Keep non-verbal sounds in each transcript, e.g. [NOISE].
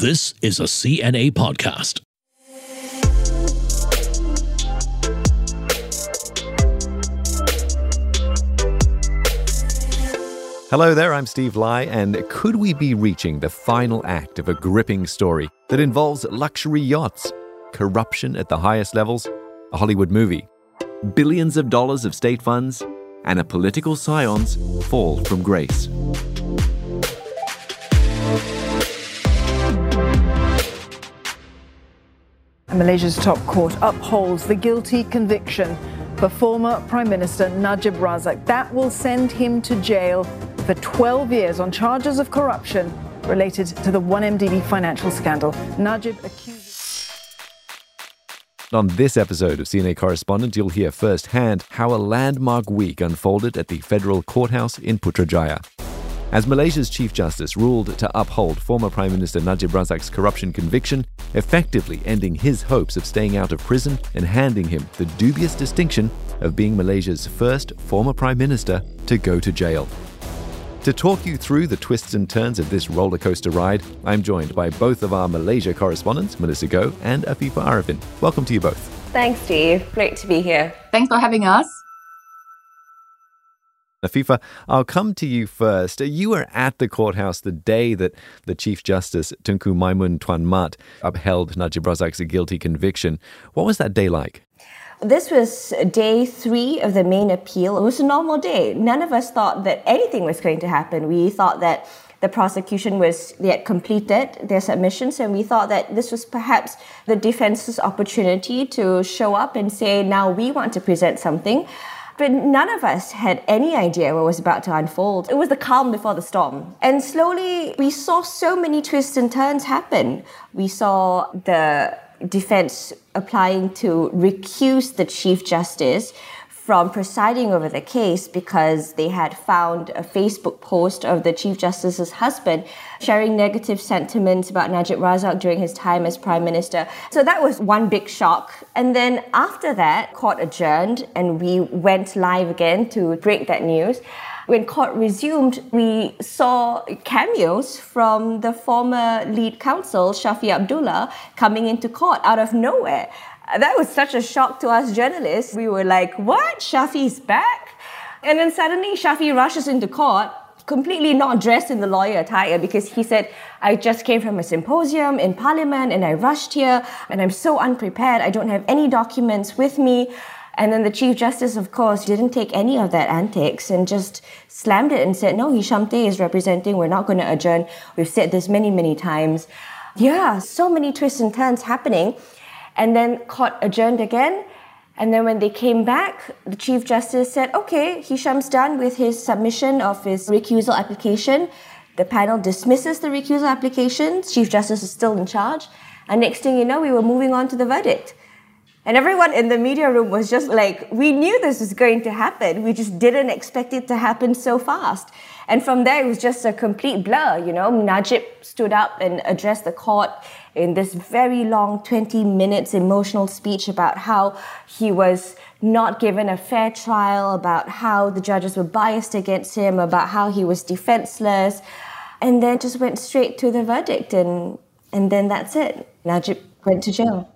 This is a CNA podcast. Hello there, I'm Steve Lai, and could we be reaching the final act of a gripping story that involves luxury yachts, corruption at the highest levels, a Hollywood movie, billions of dollars of state funds, and a political scion's fall from grace? Malaysia's top court upholds the guilty conviction for former Prime Minister Najib Razak. That will send him to jail for 12 years on charges of corruption related to the 1MDB financial scandal. Najib accuses. On this episode of CNA Correspondent, you'll hear firsthand how a landmark week unfolded at the federal courthouse in Putrajaya. As Malaysia's Chief Justice ruled to uphold former Prime Minister Najib Razak's corruption conviction, effectively ending his hopes of staying out of prison and handing him the dubious distinction of being Malaysia's first former Prime Minister to go to jail. To talk you through the twists and turns of this rollercoaster ride, I'm joined by both of our Malaysia correspondents, Melissa Goh and Afifah Ariffin. Welcome to you both. Thanks, Steve. Great to be here. Thanks for having us. Afifah, I'll come to you first. You were at the courthouse the day that the Chief Justice, Tunku Maimun Tuan Mat, upheld Najib Razak's guilty conviction. What was that day like? This was day three of the main appeal. It was a normal day. None of us thought that anything was going to happen. We thought that the prosecution was yet completed their submissions, and we thought that this was perhaps the defense's opportunity to show up and say, now we want to present something. But none of us had any idea what was about to unfold. It was the calm before the storm. And slowly, we saw so many twists and turns happen. We saw the defense applying to recuse the Chief Justice from presiding over the case because they had found a Facebook post of the Chief Justice's husband sharing negative sentiments about Najib Razak during his time as Prime Minister. So that was one big shock. And then after that, court adjourned and we went live again to break that news when court resumed, we saw cameos from the former lead counsel, Shafee Abdullah, coming into court out of nowhere that was such a shock to us journalists. We were like, what? Shafee's back? And then suddenly Shafee rushes into court, completely not dressed in the lawyer attire because he said, I just came from a symposium in parliament and I rushed here and I'm so unprepared. I don't have any documents with me. And then the Chief Justice, of course, didn't take any of that antics and just slammed it and said, no, Hisham is representing. We're not going to adjourn. We've said this many, many times. Yeah, so many twists and turns happening. And then court adjourned again. And then when they came back, the Chief Justice said, okay, Hisham's done with his submission of his recusal application. The panel dismisses the recusal application. Chief Justice is still in charge. And next thing you know, we were moving on to the verdict. And everyone in the media room was just like, we knew this was going to happen. We just didn't expect it to happen so fast. And from there, it was just a complete blur. You know, Najib stood up and addressed the court in this very long 20 minutes emotional speech about how he was not given a fair trial, about how the judges were biased against him, about how he was defenseless, and then just went straight to the verdict. And, and then that's it. Najib went to jail.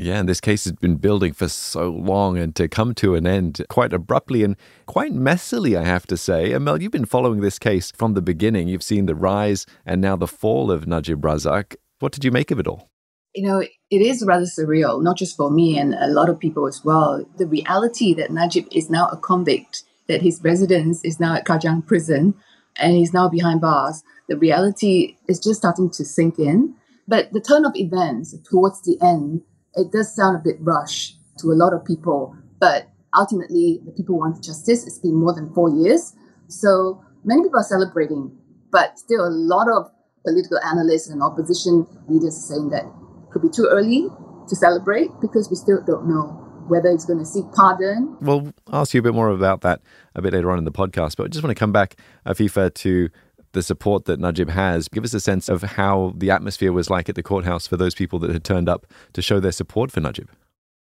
Yeah, and this case has been building for so long and to come to an end quite abruptly and quite messily, I have to say. Amel, you've been following this case from the beginning. You've seen the rise and now the fall of Najib Razak. What did you make of it all? You know, it is rather surreal, not just for me and a lot of people as well. The reality that Najib is now a convict, that his residence is now at Kajang prison, and he's now behind bars. The reality is just starting to sink in. But the turn of events towards the end it does sound a bit rushed to a lot of people, but ultimately, the people want justice. It's been more than four years. So many people are celebrating, but still, a lot of political analysts and opposition leaders are saying that it could be too early to celebrate because we still don't know whether he's going to seek pardon. Well, ask you a bit more about that a bit later on in the podcast, but I just want to come back, uh, Afifah, to the support that Najib has. Give us a sense of how the atmosphere was like at the courthouse for those people that had turned up to show their support for Najib.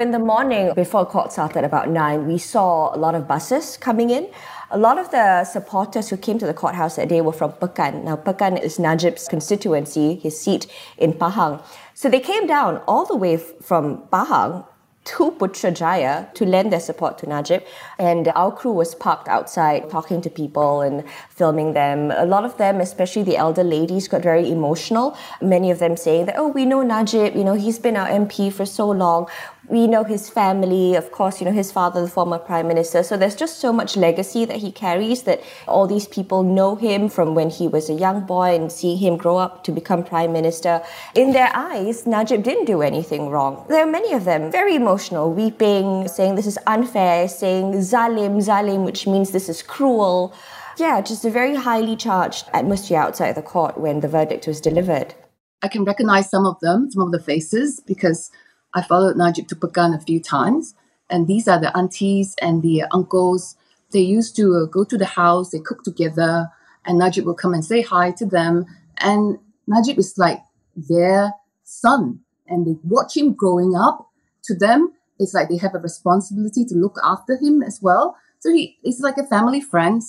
In the morning, before court started about 9, we saw a lot of buses coming in. A lot of the supporters who came to the courthouse that day were from Pekan. Now, Pekan is Najib's constituency, his seat in Pahang. So they came down all the way from Pahang to Putrajaya to lend their support to Najib. And our crew was parked outside talking to people and filming them. A lot of them, especially the elder ladies, got very emotional. Many of them saying that, oh, we know Najib, you know, he's been our MP for so long we know his family, of course, you know, his father, the former prime minister. So there's just so much legacy that he carries that all these people know him from when he was a young boy and see him grow up to become prime minister. In their eyes, Najib didn't do anything wrong. There are many of them very emotional, weeping, saying this is unfair, saying zalim, zalim, which means this is cruel. Yeah, just a very highly charged atmosphere outside the court when the verdict was delivered. I can recognize some of them, some of the faces, because I followed Najib to Pekan a few times, and these are the aunties and the uncles. They used to uh, go to the house, they cook together, and Najib will come and say hi to them. And Najib is like their son, and they watch him growing up. To them, it's like they have a responsibility to look after him as well. So he is like a family friend,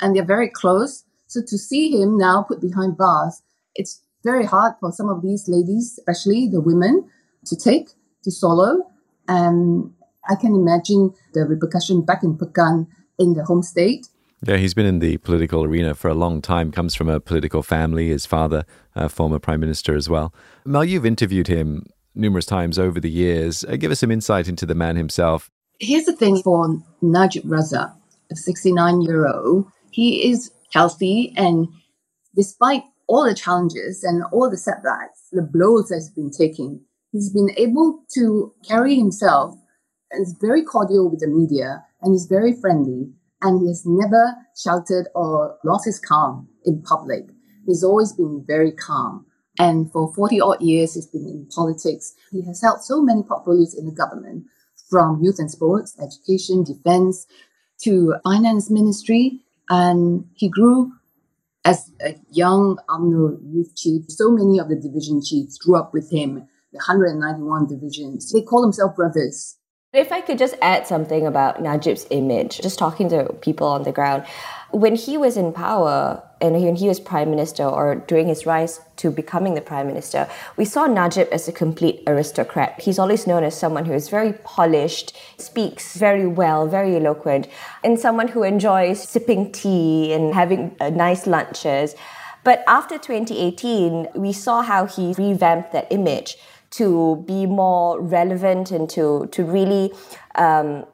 and they're very close. So to see him now put behind bars, it's very hard for some of these ladies, especially the women, to take to solo. And I can imagine the repercussion back in Pekan in the home state. Yeah, he's been in the political arena for a long time, comes from a political family, his father, a former prime minister as well. Mel, you've interviewed him numerous times over the years. Uh, give us some insight into the man himself. Here's the thing for Najib Razak, a 69 year old, he is healthy and despite all the challenges and all the setbacks, the blows that he's been taking, he's been able to carry himself and is very cordial with the media and he's very friendly and he has never shouted or lost his calm in public. He's always been very calm. And for 40 odd years, he's been in politics. He has held so many portfolios in the government from youth and sports, education, defense, to finance ministry. And he grew as a young UMNO youth chief. So many of the division chiefs grew up with him 191 divisions. They call themselves brothers. If I could just add something about Najib's image, just talking to people on the ground, when he was in power and when he was prime minister or during his rise to becoming the prime minister, we saw Najib as a complete aristocrat. He's always known as someone who is very polished, speaks very well, very eloquent, and someone who enjoys sipping tea and having uh, nice lunches. But after 2018, we saw how he revamped that image to be more relevant and to to really um,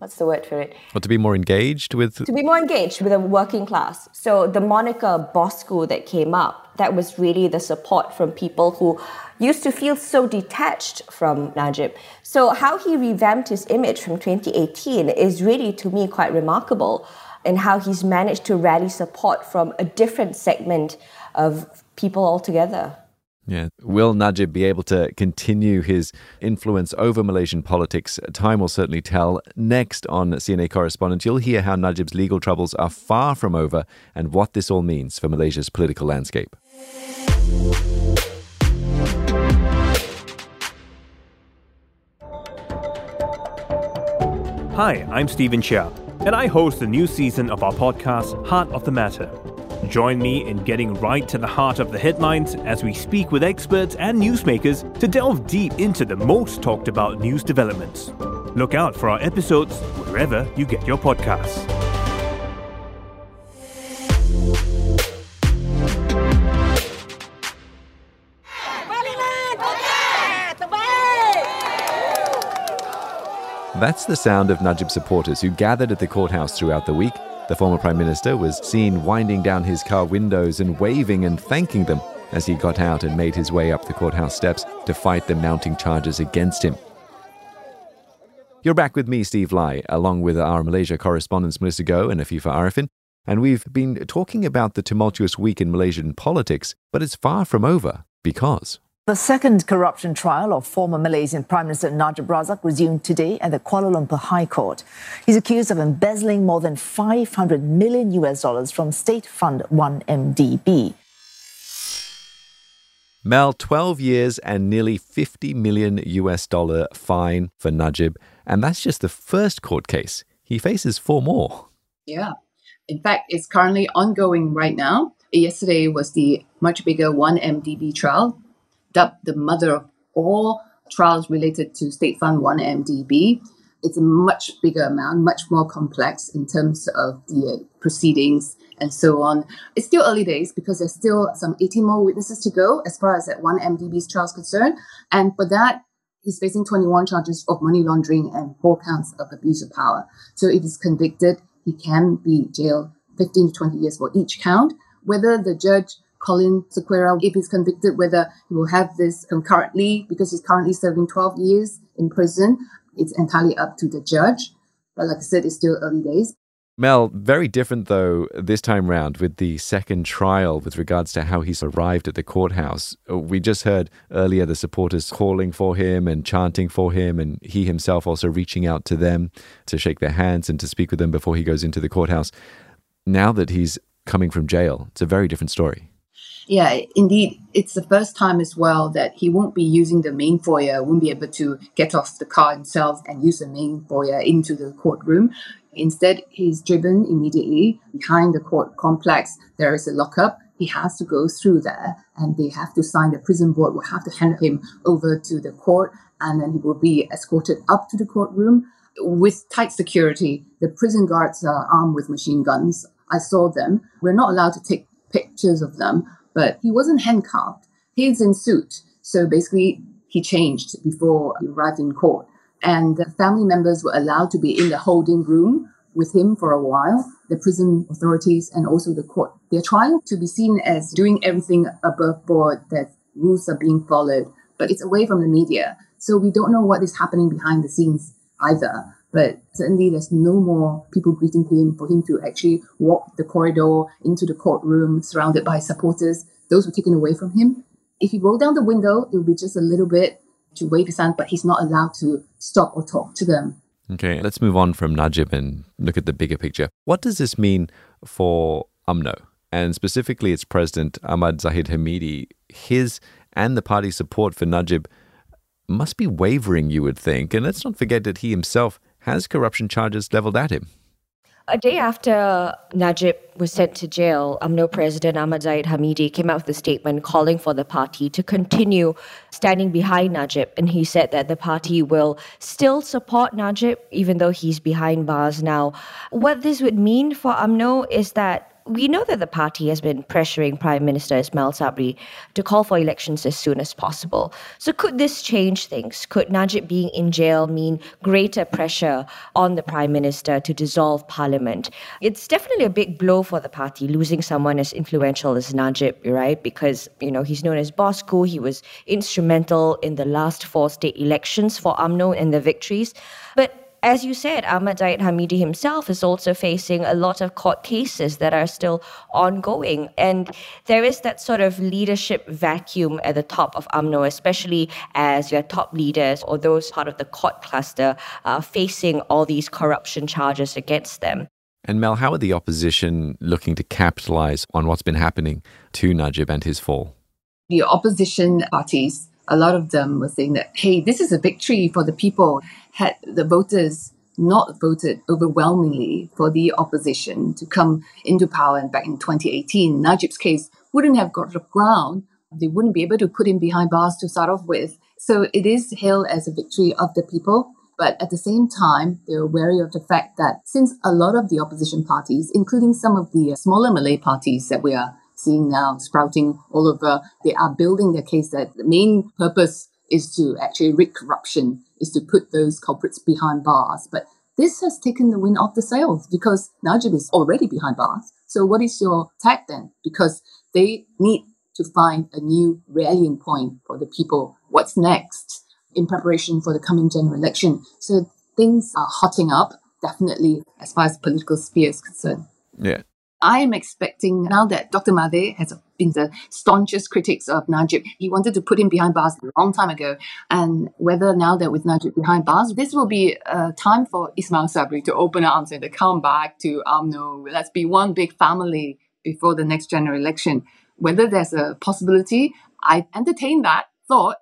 what's the word for it? Or to be more engaged with to be more engaged with the working class. So the moniker Bossku that came up, that was really the support from people who used to feel so detached from Najib. So how he revamped his image from 2018 is really to me quite remarkable and how he's managed to rally support from a different segment of people altogether. Yeah. Will Najib be able to continue his influence over Malaysian politics? Time will certainly tell. Next on CNA Correspondent, you'll hear how Najib's legal troubles are far from over and what this all means for Malaysia's political landscape. Hi, I'm Stephen Chia, and I host the new season of our podcast, Heart of the Matter. Join me in getting right to the heart of the headlines as we speak with experts and newsmakers to delve deep into the most talked about news developments. Look out for our episodes wherever you get your podcasts. That's the sound of Najib supporters who gathered at the courthouse throughout the week the former Prime Minister was seen winding down his car windows and waving and thanking them as he got out and made his way up the courthouse steps to fight the mounting charges against him. You're back with me, Steve Lai, along with our Malaysia correspondents Melissa Goh and Afifah Ariffin, and we've been talking about the tumultuous week in Malaysian politics, but it's far from over because. The second corruption trial of former Malaysian Prime Minister Najib Razak resumed today at the Kuala Lumpur High Court. He's accused of embezzling more than 500 million US dollars from State Fund 1MDB. Mel, 12 years and nearly 50 million US dollar fine for Najib. And that's just the first court case. He faces four more. Yeah. In fact, it's currently ongoing right now. Yesterday was the much bigger 1MDB trial, dubbed the mother of all trials related to State Fund 1MDB. It's a much bigger amount, much more complex in terms of the uh, proceedings and so on. It's still early days because there's still some 18 more witnesses to go as far as that 1MDB's trial is concerned. And for that, he's facing 21 charges of money laundering and four counts of abuse of power. So if he's convicted, he can be jailed 15 to 20 years for each count. Whether the judge Collin Sequerah, if he's convicted, whether he will have this concurrently because he's currently serving 12 years in prison, it's entirely up to the judge. But like I said, it's still early days. Mel, very different though this time round with the second trial with regards to how he's arrived at the courthouse. We just heard earlier the supporters calling for him and chanting for him, and he himself also reaching out to them to shake their hands and to speak with them before he goes into the courthouse. Now that he's coming from jail, it's a very different story. Yeah, indeed. It's the first time as well that he won't be using the main foyer, won't be able to get off the car himself and use the main foyer into the courtroom. Instead, he's driven immediately behind the court complex. There is a lockup. He has to go through there and they have to sign, the prison board will have to hand him over to the court and then he will be escorted up to the courtroom with tight security. The prison guards are armed with machine guns. I saw them. We're not allowed to take pictures of them, but he wasn't handcuffed. He's in suit. So basically, he changed before he arrived in court and the family members were allowed to be in the holding room with him for a while. The prison authorities and also the court, they're trying to be seen as doing everything above board, that rules are being followed, but it's away from the media. So we don't know what is happening behind the scenes either. But certainly there's no more people greeting him for him to actually walk the corridor into the courtroom surrounded by supporters. Those were taken away from him. If he rolled down the window, it would be just a little bit to wave his hand, but he's not allowed to stop or talk to them. Okay, let's move on from Najib and look at the bigger picture. What does this mean for UMNO and specifically its president, Ahmad Zahid Hamidi? His and the party's support for Najib must be wavering, you would think. And let's not forget that he himself has corruption charges leveled at him. A day after Najib was sent to jail, UMNO President Ahmad Zahid Hamidi came out with a statement calling for the party to continue standing behind Najib. And he said that the party will still support Najib, even though he's behind bars now. What this would mean for UMNO is that we know that the party has been pressuring Prime Minister Ismail Sabri to call for elections as soon as possible. So, could this change things? Could Najib being in jail mean greater pressure on the Prime Minister to dissolve Parliament? It's definitely a big blow for the party, losing someone as influential as Najib, right? Because, you know, he's known as Bossku. He was instrumental in the last four state elections for UMNO and the victories. But as you said, Ahmad Zahid Hamidi himself is also facing a lot of court cases that are still ongoing. And there is that sort of leadership vacuum at the top of UMNO, especially as your top leaders or those part of the court cluster are facing all these corruption charges against them. And Mel, how are the opposition looking to capitalize on what's been happening to Najib and his fall? The opposition parties a lot of them were saying that, hey, this is a victory for the people. Had the voters not voted overwhelmingly for the opposition to come into power and back in 2018, Najib's case wouldn't have got off ground. They wouldn't be able to put him behind bars to start off with. So it is hailed as a victory of the people. But at the same time, they're wary of the fact that since a lot of the opposition parties, including some of the smaller Malay parties that we are seeing now sprouting all over. They are building their case that the main purpose is to actually rid corruption, is to put those culprits behind bars. But this has taken the wind off the sails because Najib is already behind bars. So what is your tag then? Because they need to find a new rallying point for the people. What's next in preparation for the coming general election? So things are hotting up, definitely, as far as the political sphere is concerned. Yeah. I am expecting now that Dr. Mahathir has been the staunchest critics of Najib. He wanted to put him behind bars a long time ago. And whether now that with Najib behind bars, this will be a time for Ismail Sabri to open arms and to come back to UMNO. Let's be one big family before the next general election. Whether there's a possibility, I entertain that thought.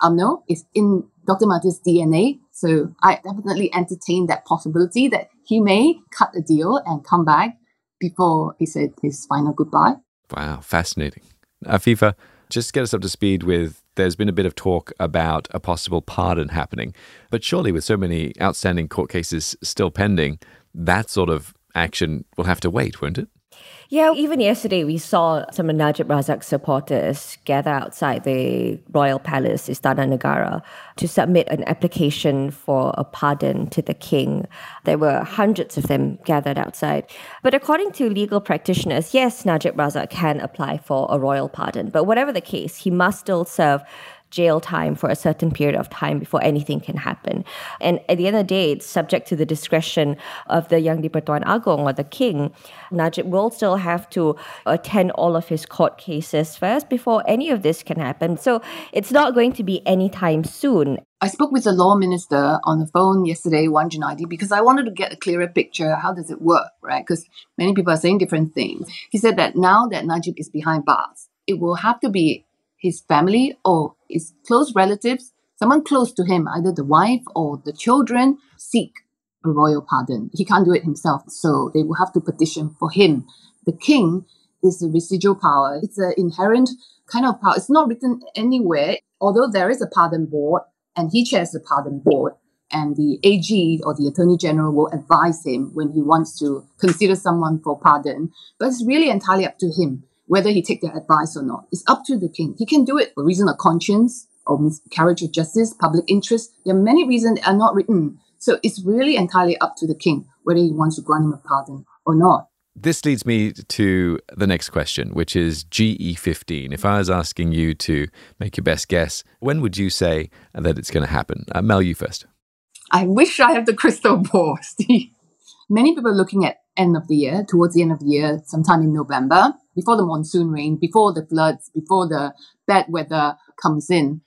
Um, no, it's in Dr. Mahathir's DNA. So I definitely entertain that possibility that he may cut a deal and come back before he said his final goodbye. Wow, fascinating. Uh, Afifah, just get us up to speed with there's been a bit of talk about a possible pardon happening. But surely, with so many outstanding court cases still pending, that sort of action will have to wait, won't it? Yeah, even yesterday we saw some of Najib Razak's supporters gather outside the Royal Palace, Istana Negara, to submit an application for a pardon to the king. There were hundreds of them gathered outside. But according to legal practitioners, yes, Najib Razak can apply for a royal pardon. But whatever the case, he must still serve jail time for a certain period of time before anything can happen. And at the end of the day, it's subject to the discretion of the Yang di-Pertuan Agong or the king. Najib will still have to attend all of his court cases first before any of this can happen. So it's not going to be anytime soon. I spoke with the law minister on the phone yesterday, Wan Junaidi, because I wanted to get a clearer picture. How does it work, right? Because many people are saying different things. He said that now that Najib is behind bars, it will have to be his family or his close relatives, someone close to him, either the wife or the children, seek a royal pardon. He can't do it himself, so they will have to petition for him. The king is a residual power. It's an inherent kind of power. It's not written anywhere, although there is a pardon board and he chairs the pardon board. And the AG or the Attorney General will advise him when he wants to consider someone for pardon. But it's really entirely up to him whether he take their advice or not. It's up to the king. He can do it for reason of conscience or miscarriage of justice, public interest. There are many reasons that are not written. So it's really entirely up to the king whether he wants to grant him a pardon or not. This leads me to the next question, which is GE15. If I was asking you to make your best guess, when would you say that it's going to happen? Uh, Mel, you first. I wish I had the [LAUGHS] crystal ball, Steve. Many people are looking at end of the year, towards the end of the year, sometime in November, before the monsoon rain, before the floods, before the bad weather comes in,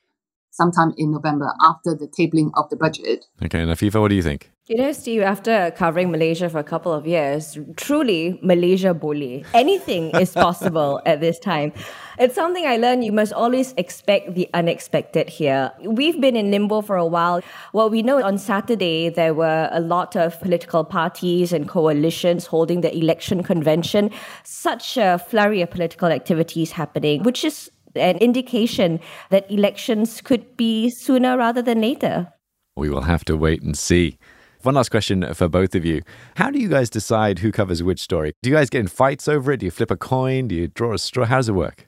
sometime in November after the tabling of the budget. Okay, and Afifah, what do you think? You know, Steve, after covering Malaysia for a couple of years, truly Malaysia boleh. Anything is possible [LAUGHS] at this time. It's something I learned you must always expect the unexpected here. We've been in limbo for a while. Well, we know on Saturday there were a lot of political parties and coalitions holding the election convention. Such a flurry of political activities happening, which is an indication that elections could be sooner rather than later. We will have to wait and see. One last question for both of you. How do you guys decide who covers which story? Do you guys get in fights over it? Do you flip a coin? Do you draw a straw? How does it work?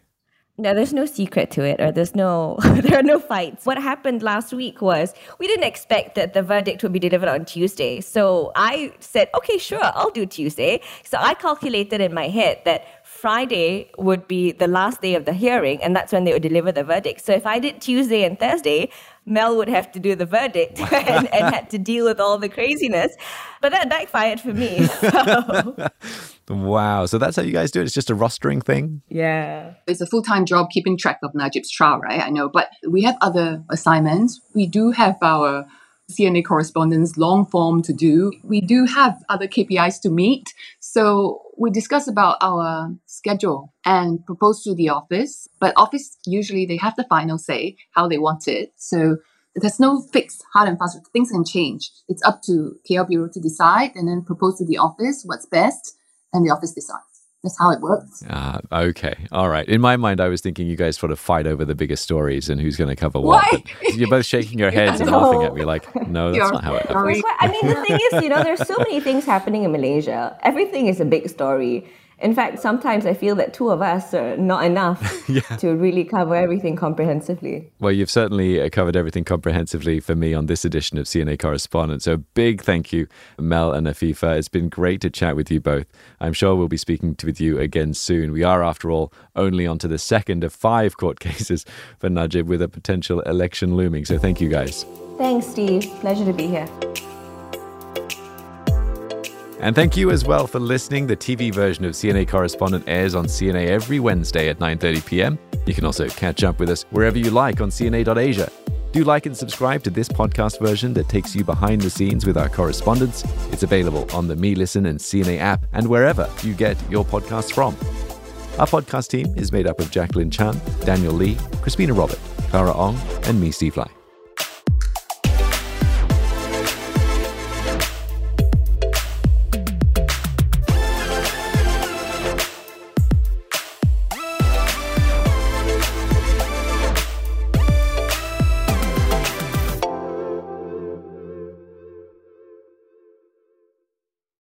No, there's no secret to it, or there's no, [LAUGHS] there are no fights. What happened last week was we didn't expect that the verdict would be delivered on Tuesday. So I said, okay, sure, I'll do Tuesday. So I calculated in my head that Friday would be the last day of the hearing, and that's when they would deliver the verdict. So if I did Tuesday and Thursday, Mel would have to do the verdict [LAUGHS] and, and, had to deal with all the craziness. But that backfired for me. So. [LAUGHS] wow. So that's how you guys do it? It's just a rostering thing? Yeah. It's a full time job keeping track of Najib's trial, right? I know. But we have other assignments. We do have our CNA correspondence long form to do. We do have other KPIs to meet. So we discuss about our schedule and propose to the office. But office usually they have the final say how they want it. So there's no fixed hard and fast. Things can change. It's up to KL Bureau to decide and then propose to the office what's best, and the office decides. That's how it works. Ah, okay. All right. In my mind, I was thinking you guys sort of fight over the biggest stories and who's going to cover what. You're both shaking your [LAUGHS] heads and laughing at me like, no, that's You're not how it happens. I mean, the thing is, you know, there's so many things happening in Malaysia. Everything is a big story. In fact, sometimes I feel that two of us are not enough [LAUGHS] yeah. to really cover everything comprehensively. Well, you've certainly uh, covered everything comprehensively for me on this edition of CNA Correspondent. So, big thank you, Mel and Afifah. It's been great to chat with you both. I'm sure we'll be speaking to, with you again soon. We are, after all, only on to the second of five court [LAUGHS] cases for Najib with a potential election looming. So, thank you guys. Thanks, Steve. Pleasure to be here. And thank you as well for listening. The TV version of CNA Correspondent airs on CNA every Wednesday at 9:30 p.m. You can also catch up with us wherever you like on CNA.asia. Do like and subscribe to this podcast version that takes you behind the scenes with our correspondents. It's available on the meListen and CNA app and wherever you get your podcasts from. Our podcast team is made up of Jacqueline Chan, Daniel Lee, Crispina Robert, Clara Ong, and me, Steve Lai.